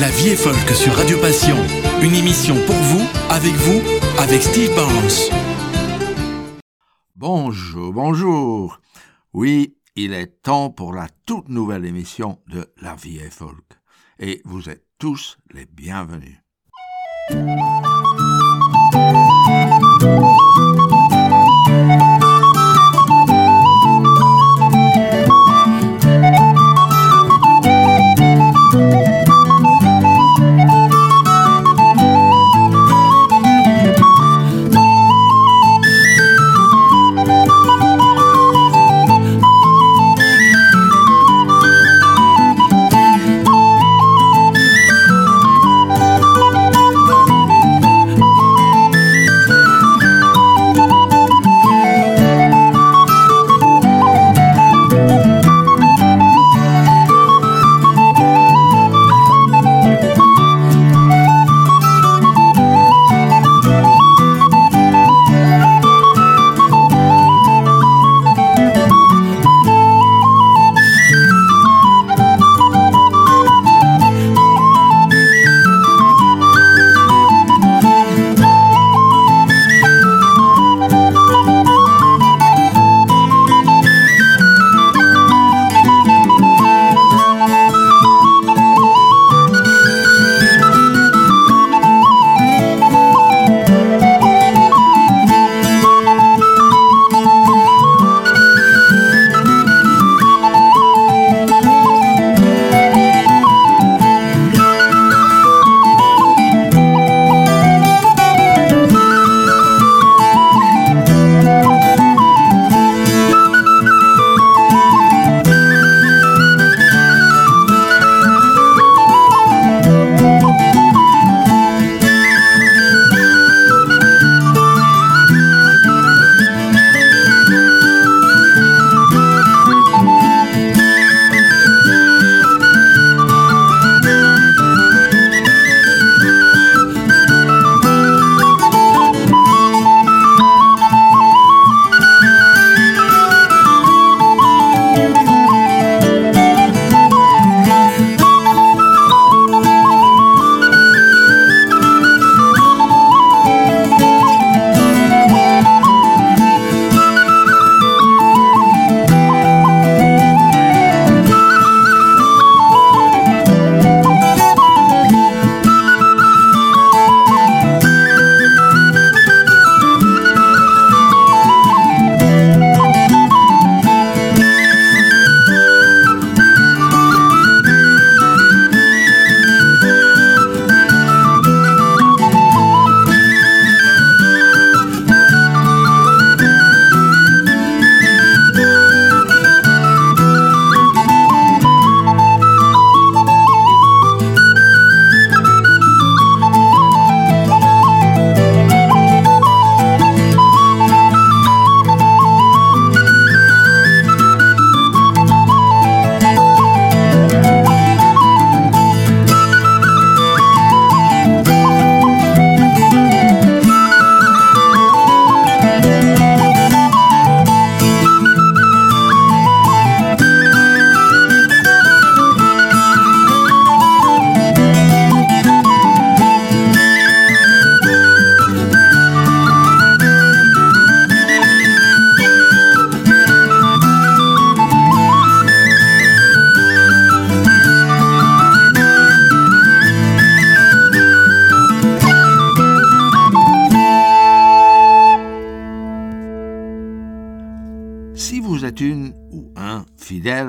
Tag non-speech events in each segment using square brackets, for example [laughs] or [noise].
La vie est folk sur Radio Passion. Une émission pour vous, avec vous, avec Steve Barnes. Bonjour, bonjour. Oui, il est temps pour la toute nouvelle émission de La vie est folk. Et vous êtes tous les bienvenus.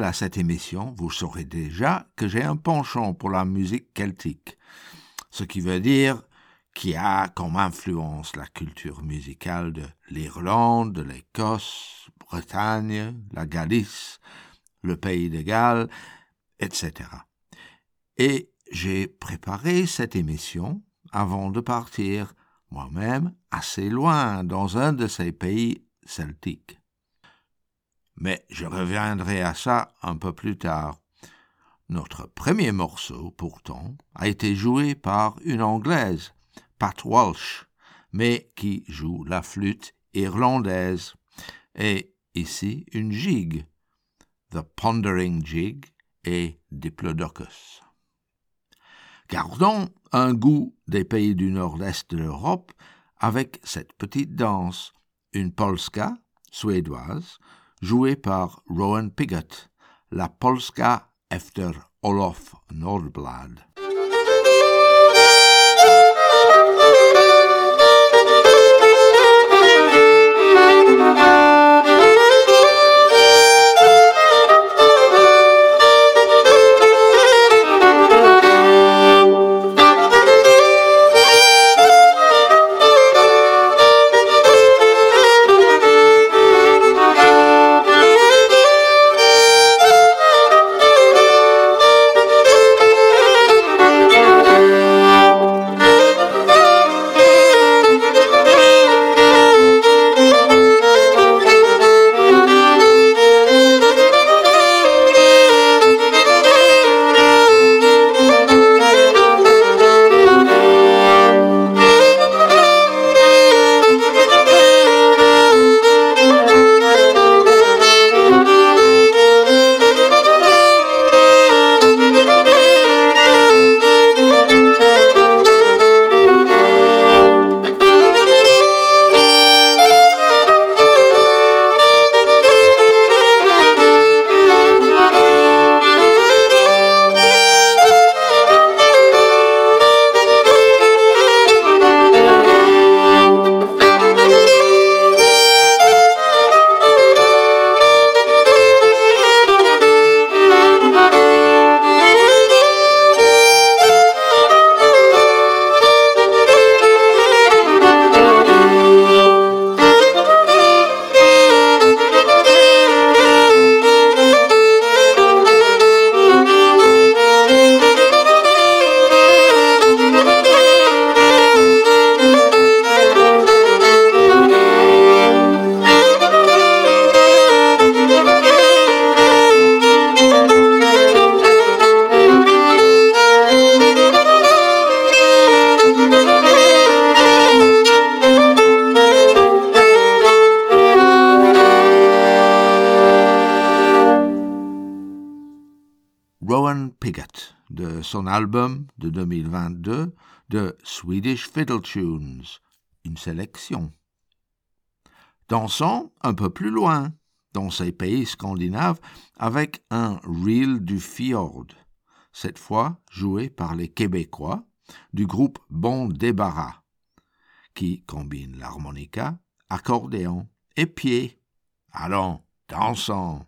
À cette émission, vous saurez déjà que j'ai un penchant pour la musique celtique, ce qui veut dire qui a comme influence la culture musicale de l'Irlande, de l'Écosse, Bretagne, la Galice, le pays de Galles, etc. Et j'ai préparé cette émission avant de partir moi-même assez loin dans un de ces pays celtiques mais je reviendrai à ça un peu plus tard. Notre premier morceau, pourtant, a été joué par une Anglaise, Pat Walsh, mais qui joue la flûte irlandaise, et ici une gigue, The Pondering Jig et Diplodocus. Gardons un goût des pays du nord-est de l'Europe avec cette petite danse, une polska suédoise, jouée par Rowan Piggott, la polska efter Olof Nordblad. Son album de 2022 de Swedish Fiddle Tunes, une sélection. Dansons un peu plus loin, dans ces pays scandinaves, avec un reel du fjord, cette fois joué par les Québécois du groupe Bon Débarras, qui combine l'harmonica, accordéon et pied. Allons, dansons.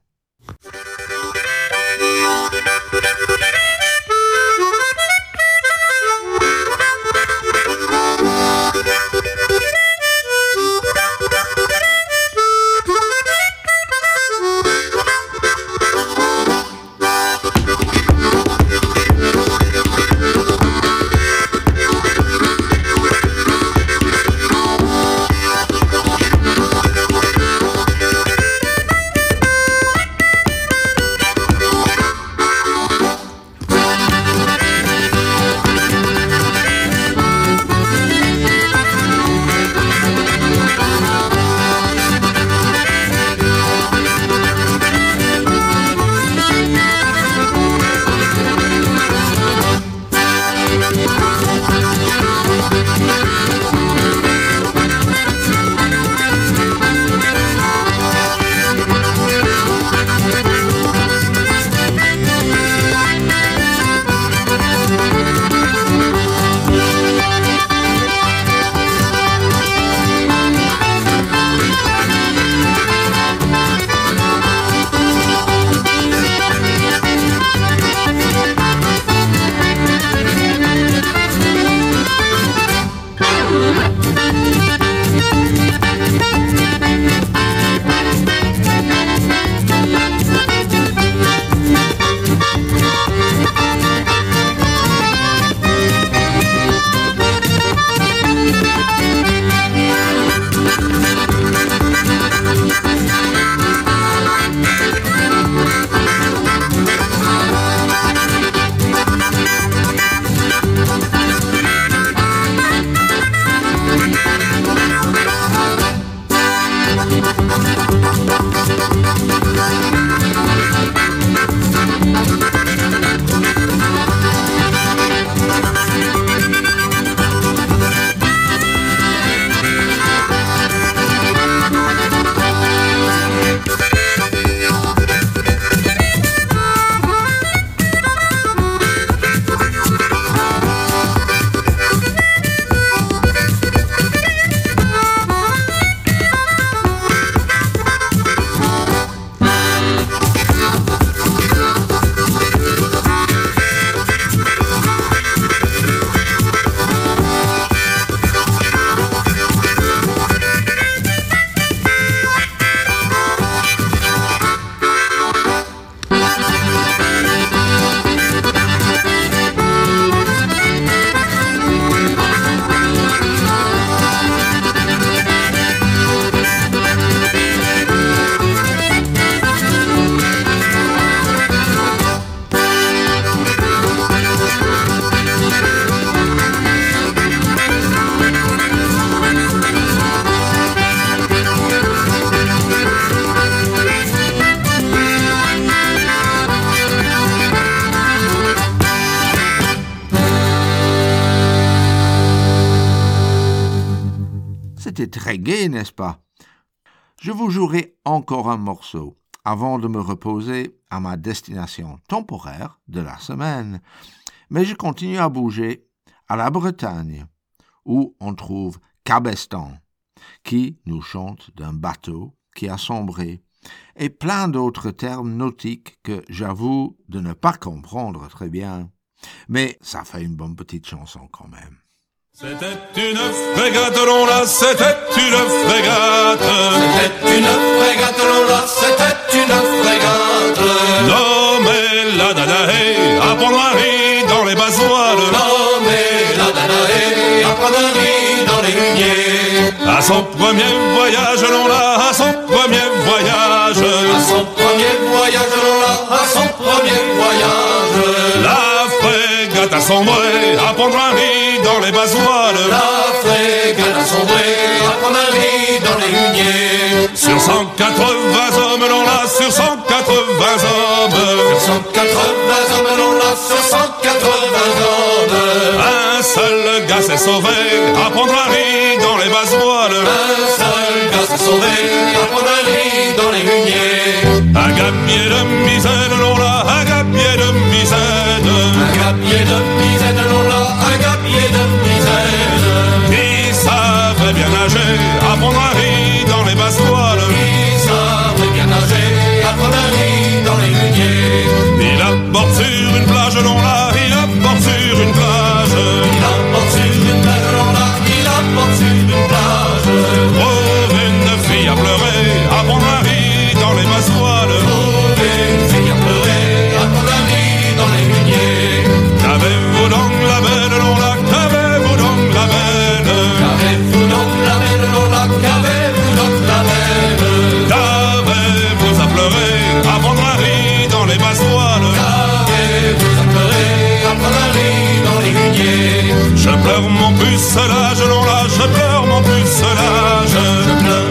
Thank you. N'est-ce pas? Je vous jouerai encore un morceau avant de me reposer à ma destination temporaire de la semaine. Mais je continue à bouger à la Bretagne, où on trouve Cabestan, qui nous chante d'un bateau qui a sombré, et plein d'autres termes nautiques que j'avoue de ne pas comprendre très bien. Mais ça fait une bonne petite chanson quand même. C'était une frégate, là, c'était une frégate. C'était une frégate, là, c'était une frégate. Nommée la Danaé, à Pont-Marie dans les basoires. Nommée la Danaé, à Pont-Marie dans les huniers. À son premier voyage, l'on l'a, à son premier voyage. À son premier voyage, l'on l'a, à son premier voyage. La frégate a sombré, à Pont-Marie dans les basoires. 180 hommes, l'on l'a, sur 180 hommes. Sur 180 hommes, l'on l'a, sur 180 hommes. Un seul gars s'est sauvé, à Pont-Marie dans les basoires. Un seul gars s'est sauvé, à Pont-Marie dans les huniers. Un gabier de misaine, l'on l'a, un gabier de misaine. Un gabier de misaine, l'on l'a, un gabier de misaine. Il savait bien nager, à Pont-Marie dans les basoires. Il une plage, l'on l'a, l'on l'a, je pleure mon pucelage. Je pleure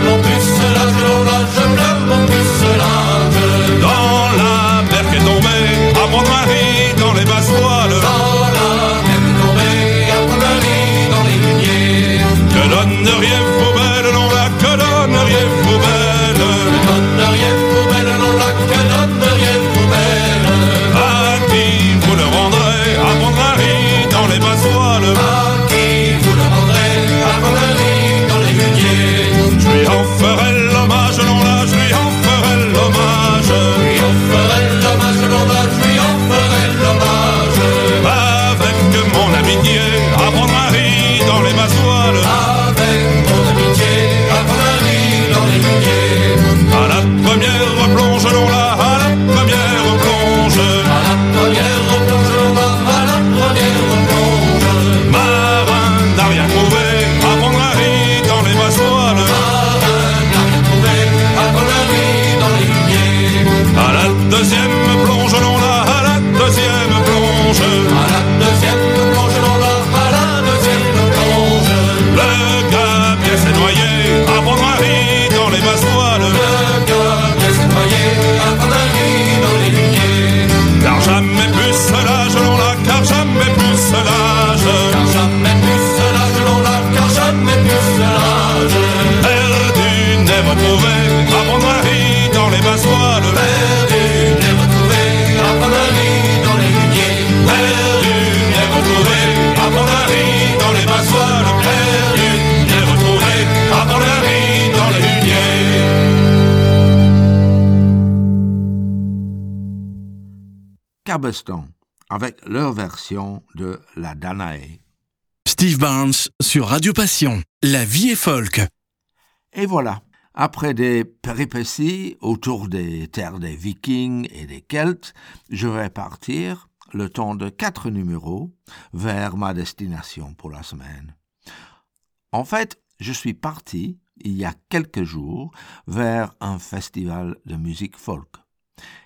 Cabestan, avec leur version de la Danae. Steve Barnes sur Radio Passion. La vie est folk. Et voilà, après des péripéties autour des terres des Vikings et des Celtes, je vais partir, le temps de quatre numéros, vers ma destination pour la semaine. En fait, je suis parti, il y a quelques jours, vers un festival de musique folk.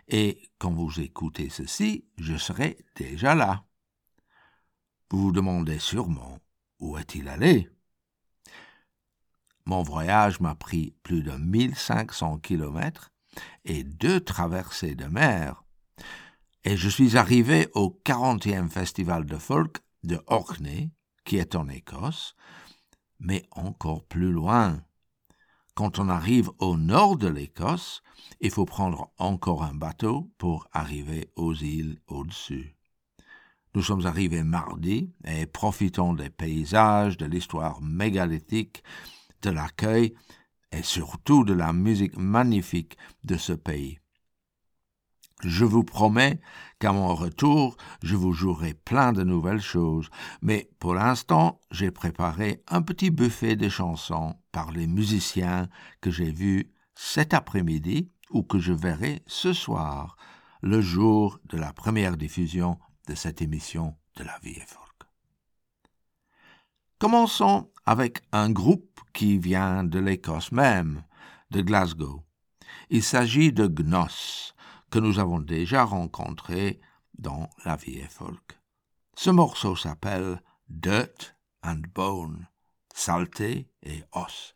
Et quand vous écoutez ceci, je serai déjà là. Vous vous demandez sûrement où est-il allé Mon voyage m'a pris plus de 1500 kilomètres et deux traversées de mer. Et je suis arrivé au 40e festival de folk de Orkney, qui est en Écosse, mais encore plus loin. Quand on arrive au nord de l'Écosse, il faut prendre encore un bateau pour arriver aux îles au-dessus. Nous sommes arrivés mardi et profitons des paysages, de l'histoire mégalithique, de l'accueil et surtout de la musique magnifique de ce pays. Je vous promets qu'à mon retour, je vous jouerai plein de nouvelles choses, mais pour l'instant, j'ai préparé un petit buffet de chansons par les musiciens que j'ai vus cet après-midi ou que je verrai ce soir, le jour de la première diffusion de cette émission de la vie. Commençons avec un groupe qui vient de l'Écosse même, de Glasgow. Il s'agit de Gnos, que nous avons déjà rencontré dans la vie et folk. Ce morceau s'appelle Dirt and Bone, saleté et os.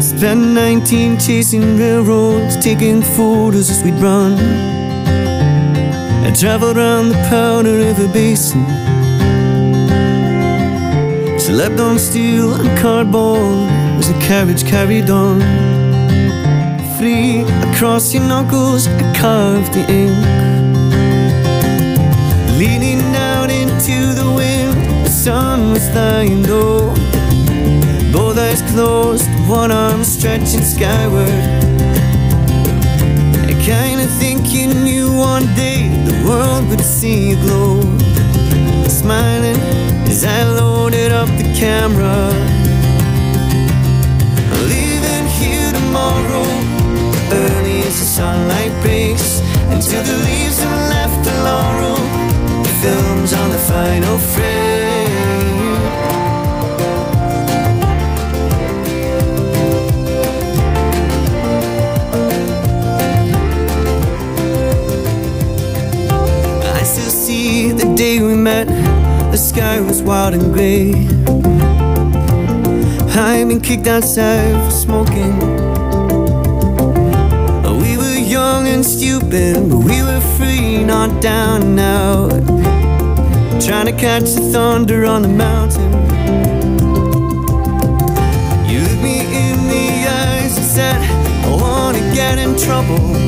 Spent 19 chasing railroads, taking photos as we'd run. I traveled around the Powder River Basin. Slept on steel and cardboard as the carriage carried on. Free across your knuckles, I carved the ink. Leaning out into the wind, the sun was dying low. Both eyes closed, one arm stretching skyward. I kinda think you knew one day world would see you glow. Smiling as I loaded up the camera. Leaving here tomorrow, early as the sunlight breaks. Until the leaves are left to laurel, the film's on the final frame. The sky was wild and grey. I've been kicked outside for smoking. We were young and stupid, but we were free, not down and out. Trying to catch the thunder on the mountain. You looked me in the eyes and said, I wanna get in trouble.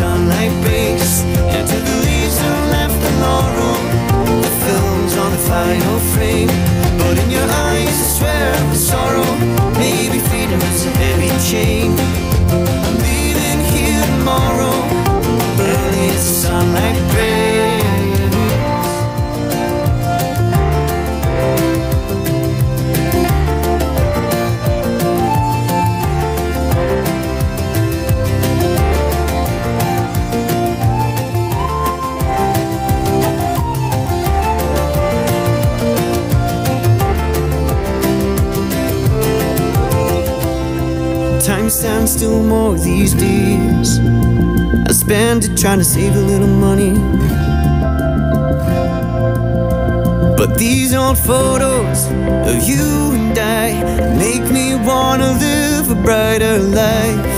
Sunlight breaks. Into the leaves are left the laurel. The film's on the final frame, but in your eyes I swear the sorrow. Maybe freedom is a heavy chain. I'm leaving here tomorrow, early as the sunlight breaks. Stands still more these days. I spend it trying to save a little money. But these old photos of you and I make me wanna live a brighter life.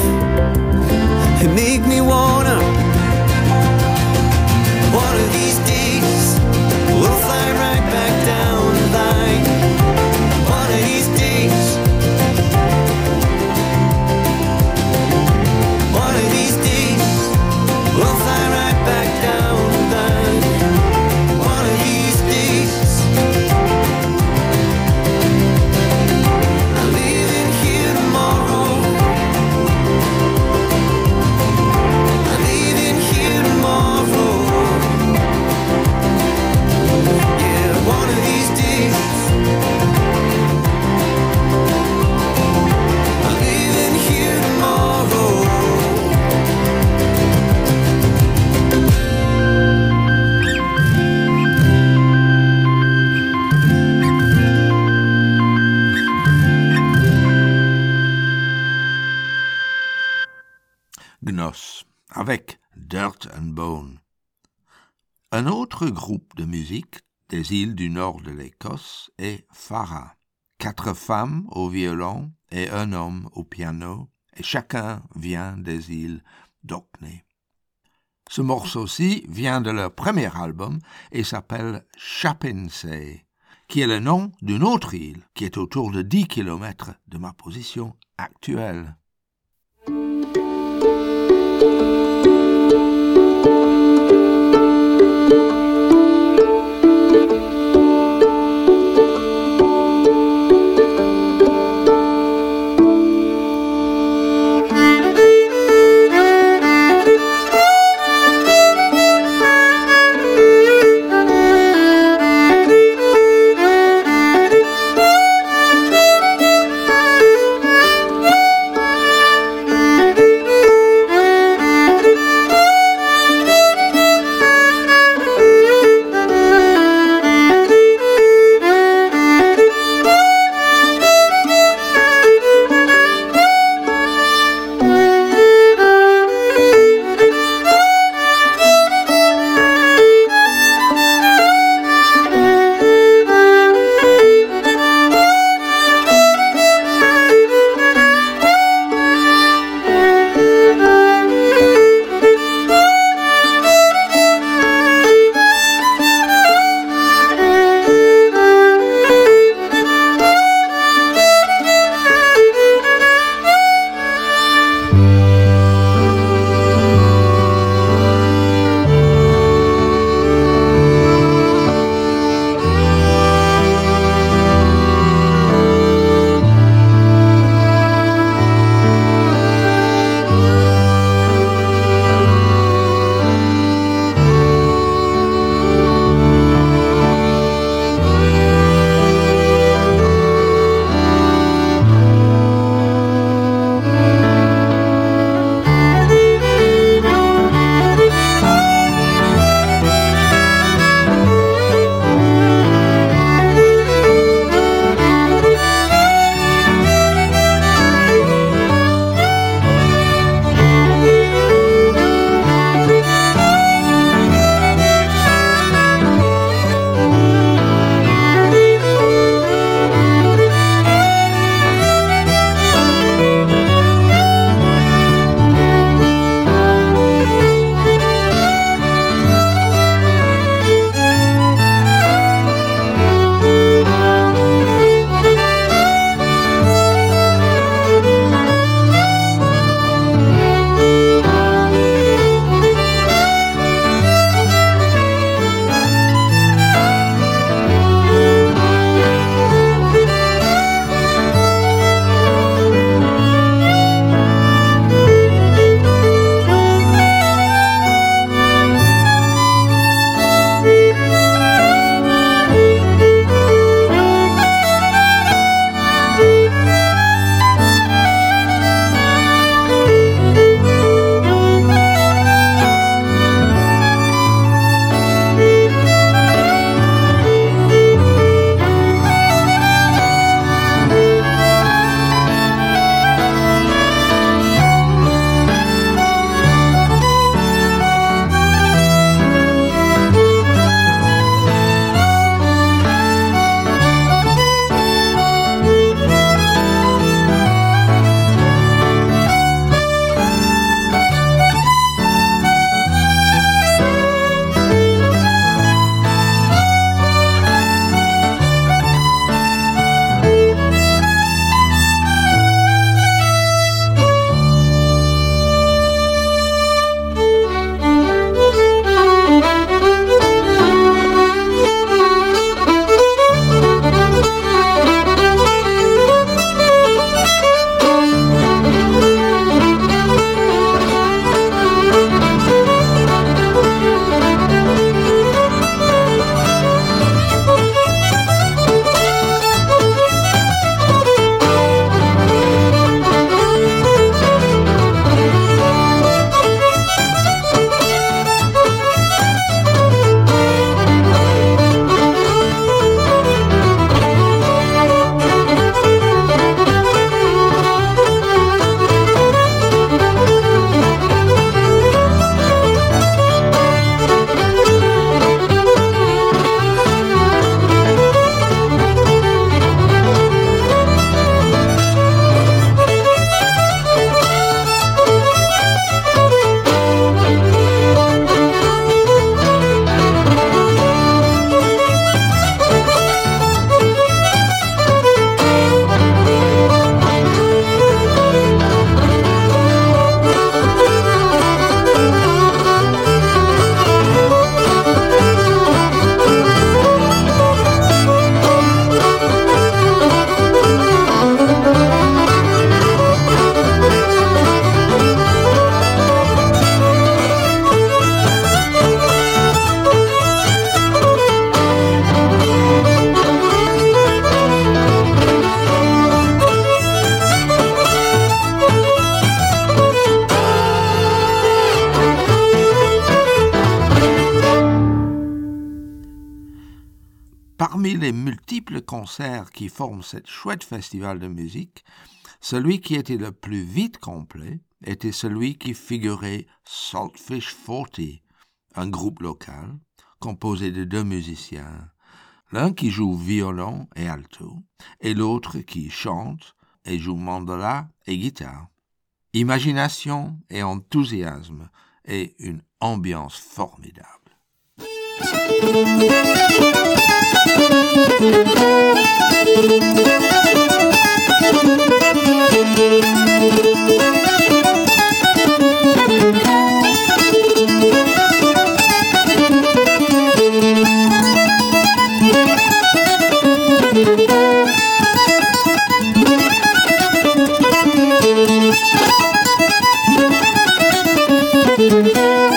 Nord de l'Écosse est Farah. Quatre femmes au violon et un homme au piano, et chacun vient des îles d'Orkney. Ce morceau-ci vient de leur premier album et s'appelle Chapinsay, qui est le nom d'une autre île qui est autour de 10 kilomètres de ma position actuelle. Les multiples concerts qui forment cette chouette festival de musique, celui qui était le plus vite complet était celui qui figurait Saltfish Forty, un groupe local composé de deux musiciens, l'un qui joue violon et alto, et l'autre qui chante et joue mandola et guitare. Imagination et enthousiasme et une ambiance formidable. Música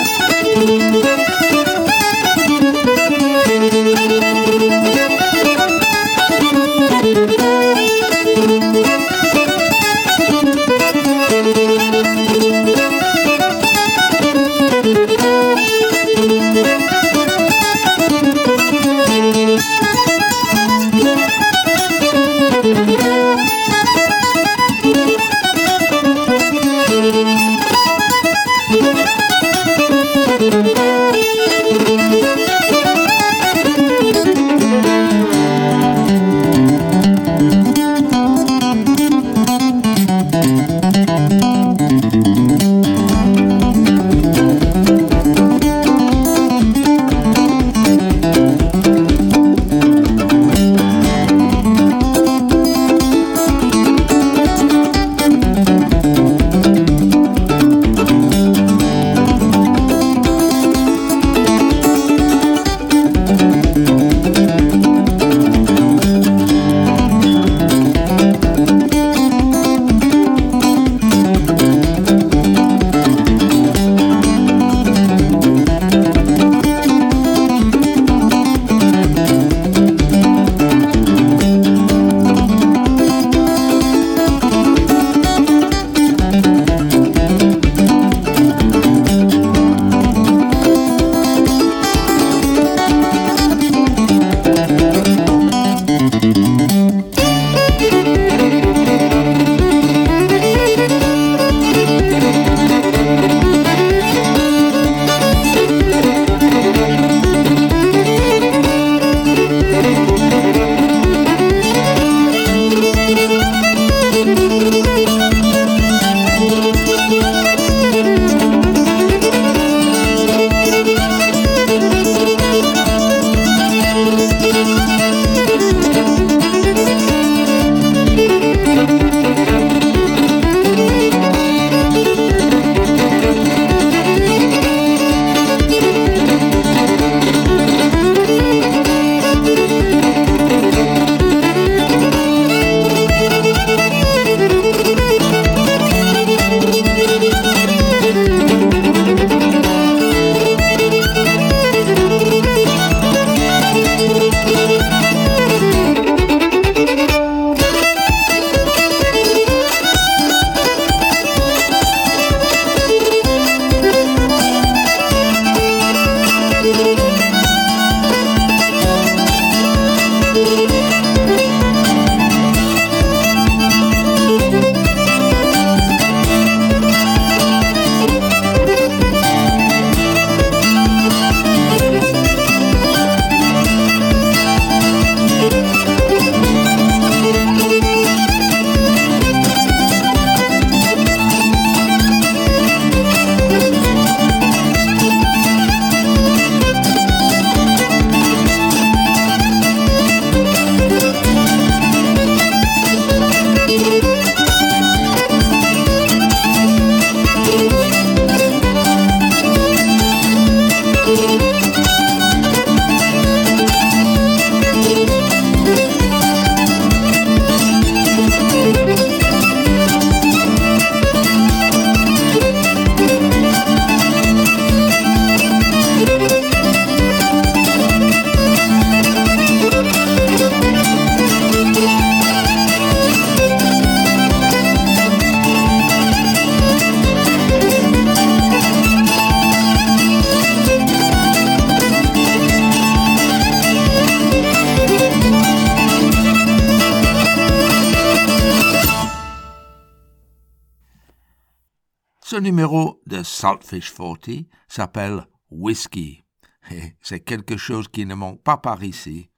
Ce numéro de Saltfish 40 s'appelle Whisky. Et [laughs] c'est quelque chose qui ne manque pas par ici.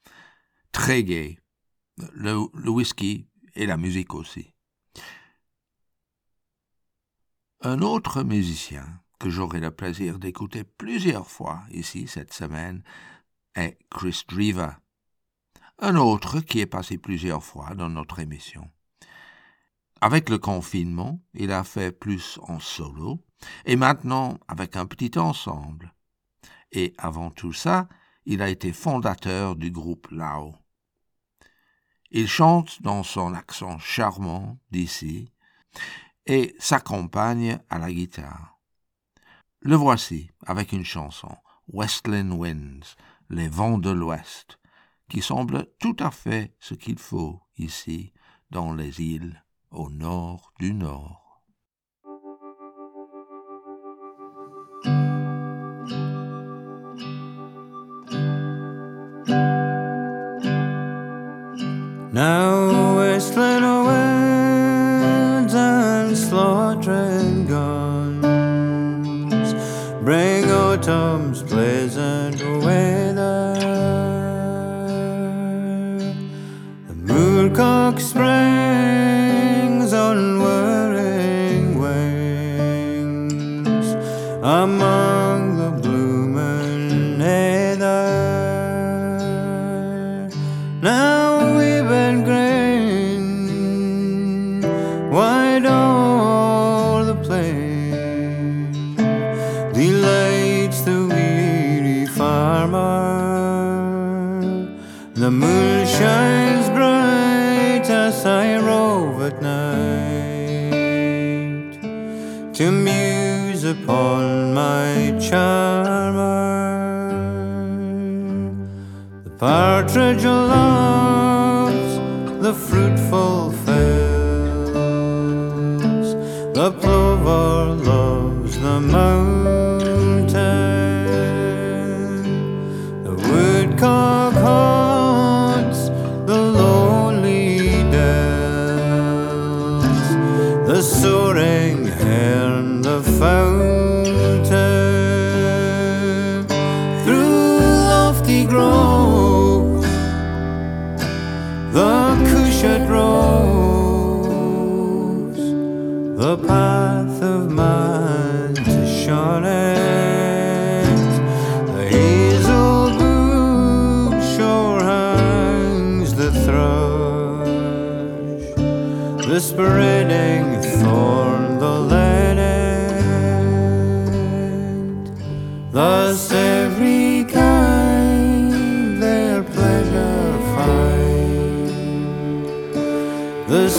Très gai. Le, le whisky et la musique aussi. Un autre musicien que j'aurai le plaisir d'écouter plusieurs fois ici cette semaine est Chris Drever. Un autre qui est passé plusieurs fois dans notre émission. Avec le confinement, il a fait plus en solo, et maintenant avec un petit ensemble. Et avant tout ça, il a été fondateur du groupe Lao. Il chante dans son accent charmant d'ici et s'accompagne à la guitare. Le voici avec une chanson, Westland Winds, les vents de l'Ouest, qui semble tout à fait ce qu'il faut ici, dans les îles au nord du nord. Now Westland winds and slaughtering guns bring autumn's pleasant weather. The moorcock springs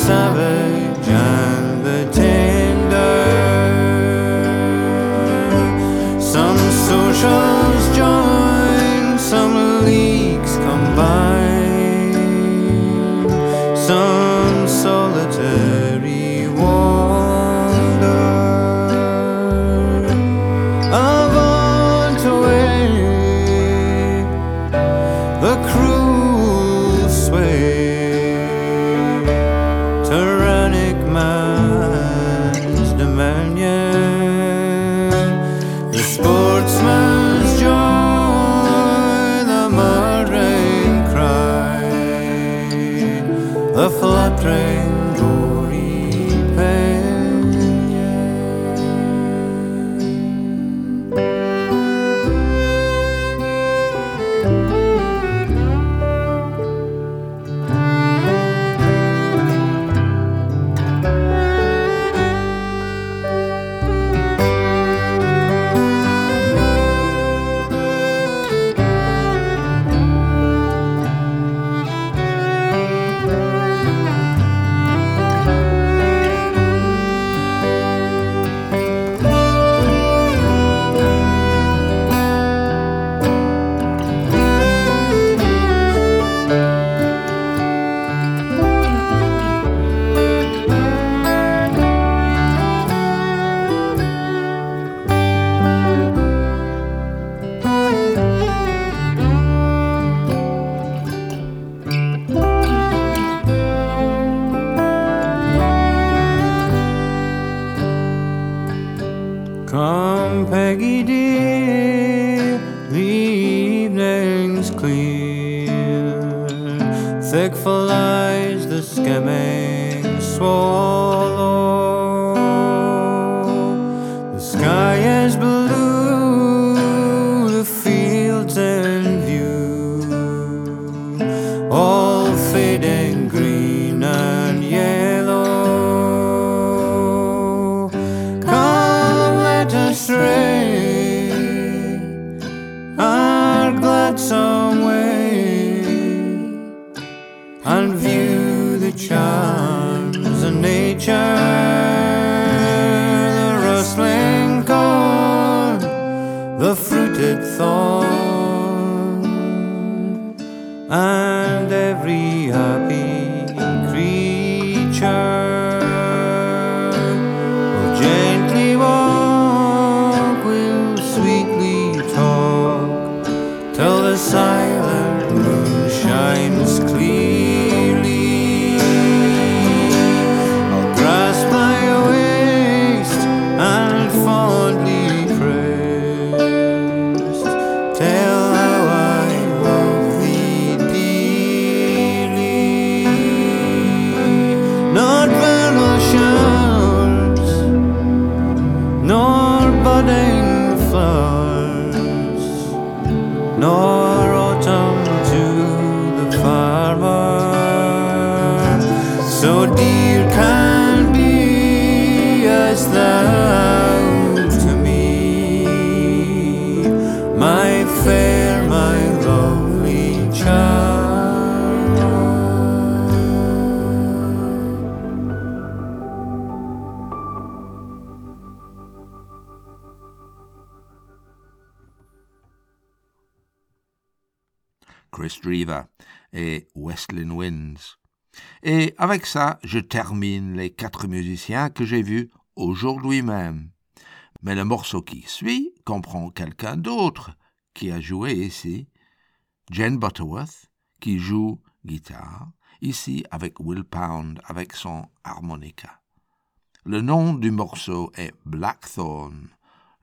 the Et avec ça, je termine les quatre musiciens que j'ai vus aujourd'hui même. Mais le morceau qui suit comprend quelqu'un d'autre qui a joué ici, Jane Butterworth, qui joue guitare, ici avec Will Pound avec son harmonica. Le nom du morceau est Blackthorn,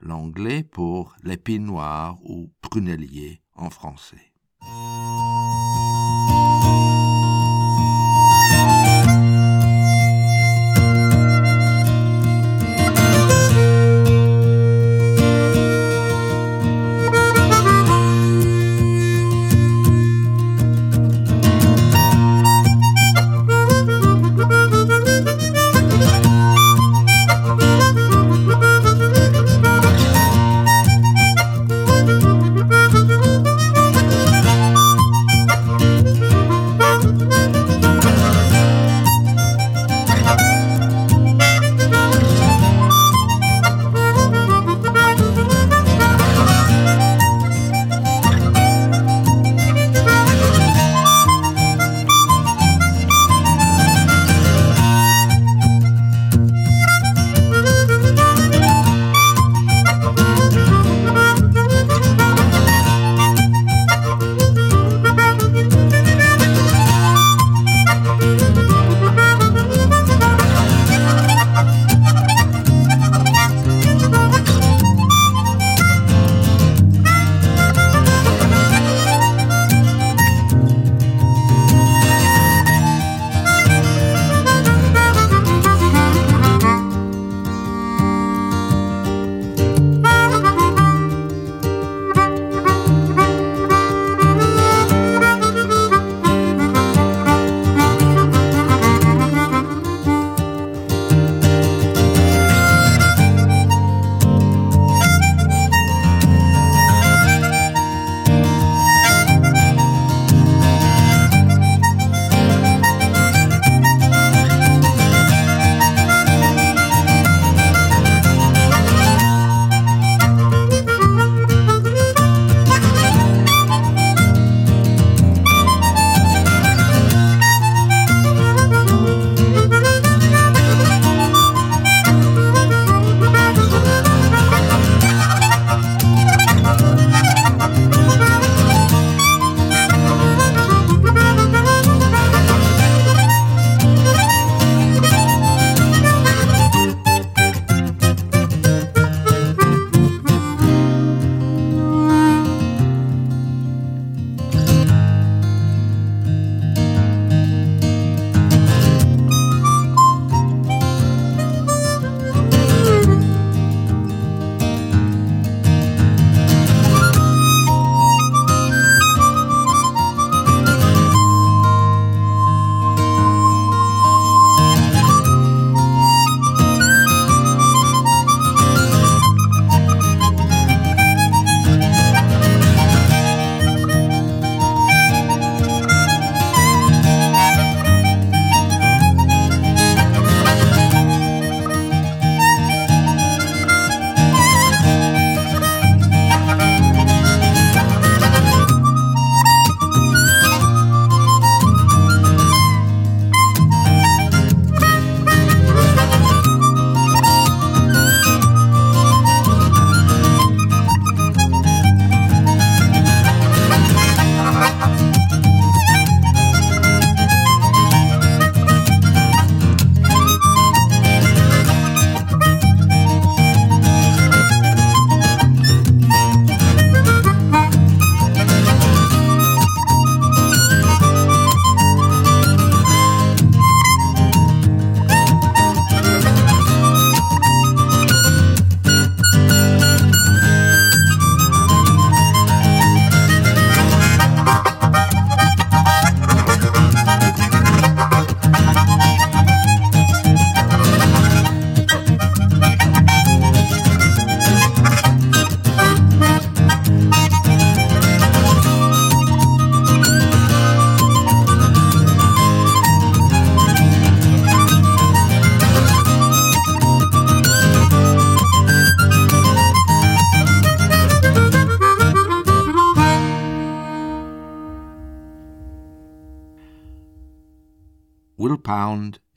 l'anglais pour l'épine noire ou prunellier en français.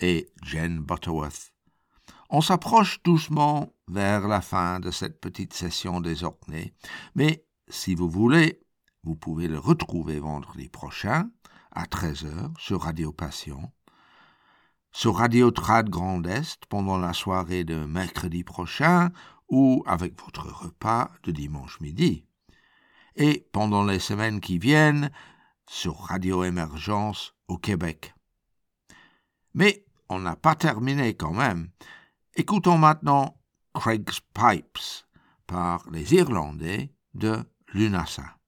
Et Jen Butterworth. On s'approche doucement vers la fin de cette petite session des mais si vous voulez, vous pouvez le retrouver vendredi prochain à 13h sur Radio Passion, sur Radio Trad Grand Est pendant la soirée de mercredi prochain ou avec votre repas de dimanche midi, et pendant les semaines qui viennent sur Radio Émergence au Québec. Mais on n'a pas terminé quand même. Écoutons maintenant Craig's Pipes par les Irlandais de Lunasa.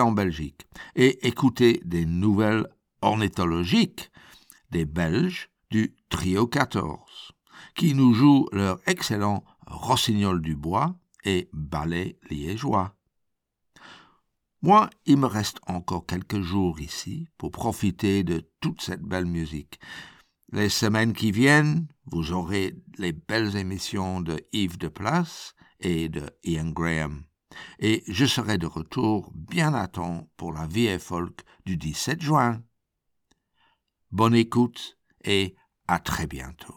En Belgique et écouter des nouvelles ornithologiques des Belges du Trio 14, qui nous jouent leur excellent Rossignol du Bois et Ballet liégeois. Moi, il me reste encore quelques jours ici pour profiter de toute cette belle musique. Les semaines qui viennent, vous aurez les belles émissions de Yves de Place et de Ian Graham et je serai de retour bien à temps pour la vie folk du 17 juin. Bonne écoute et à très bientôt.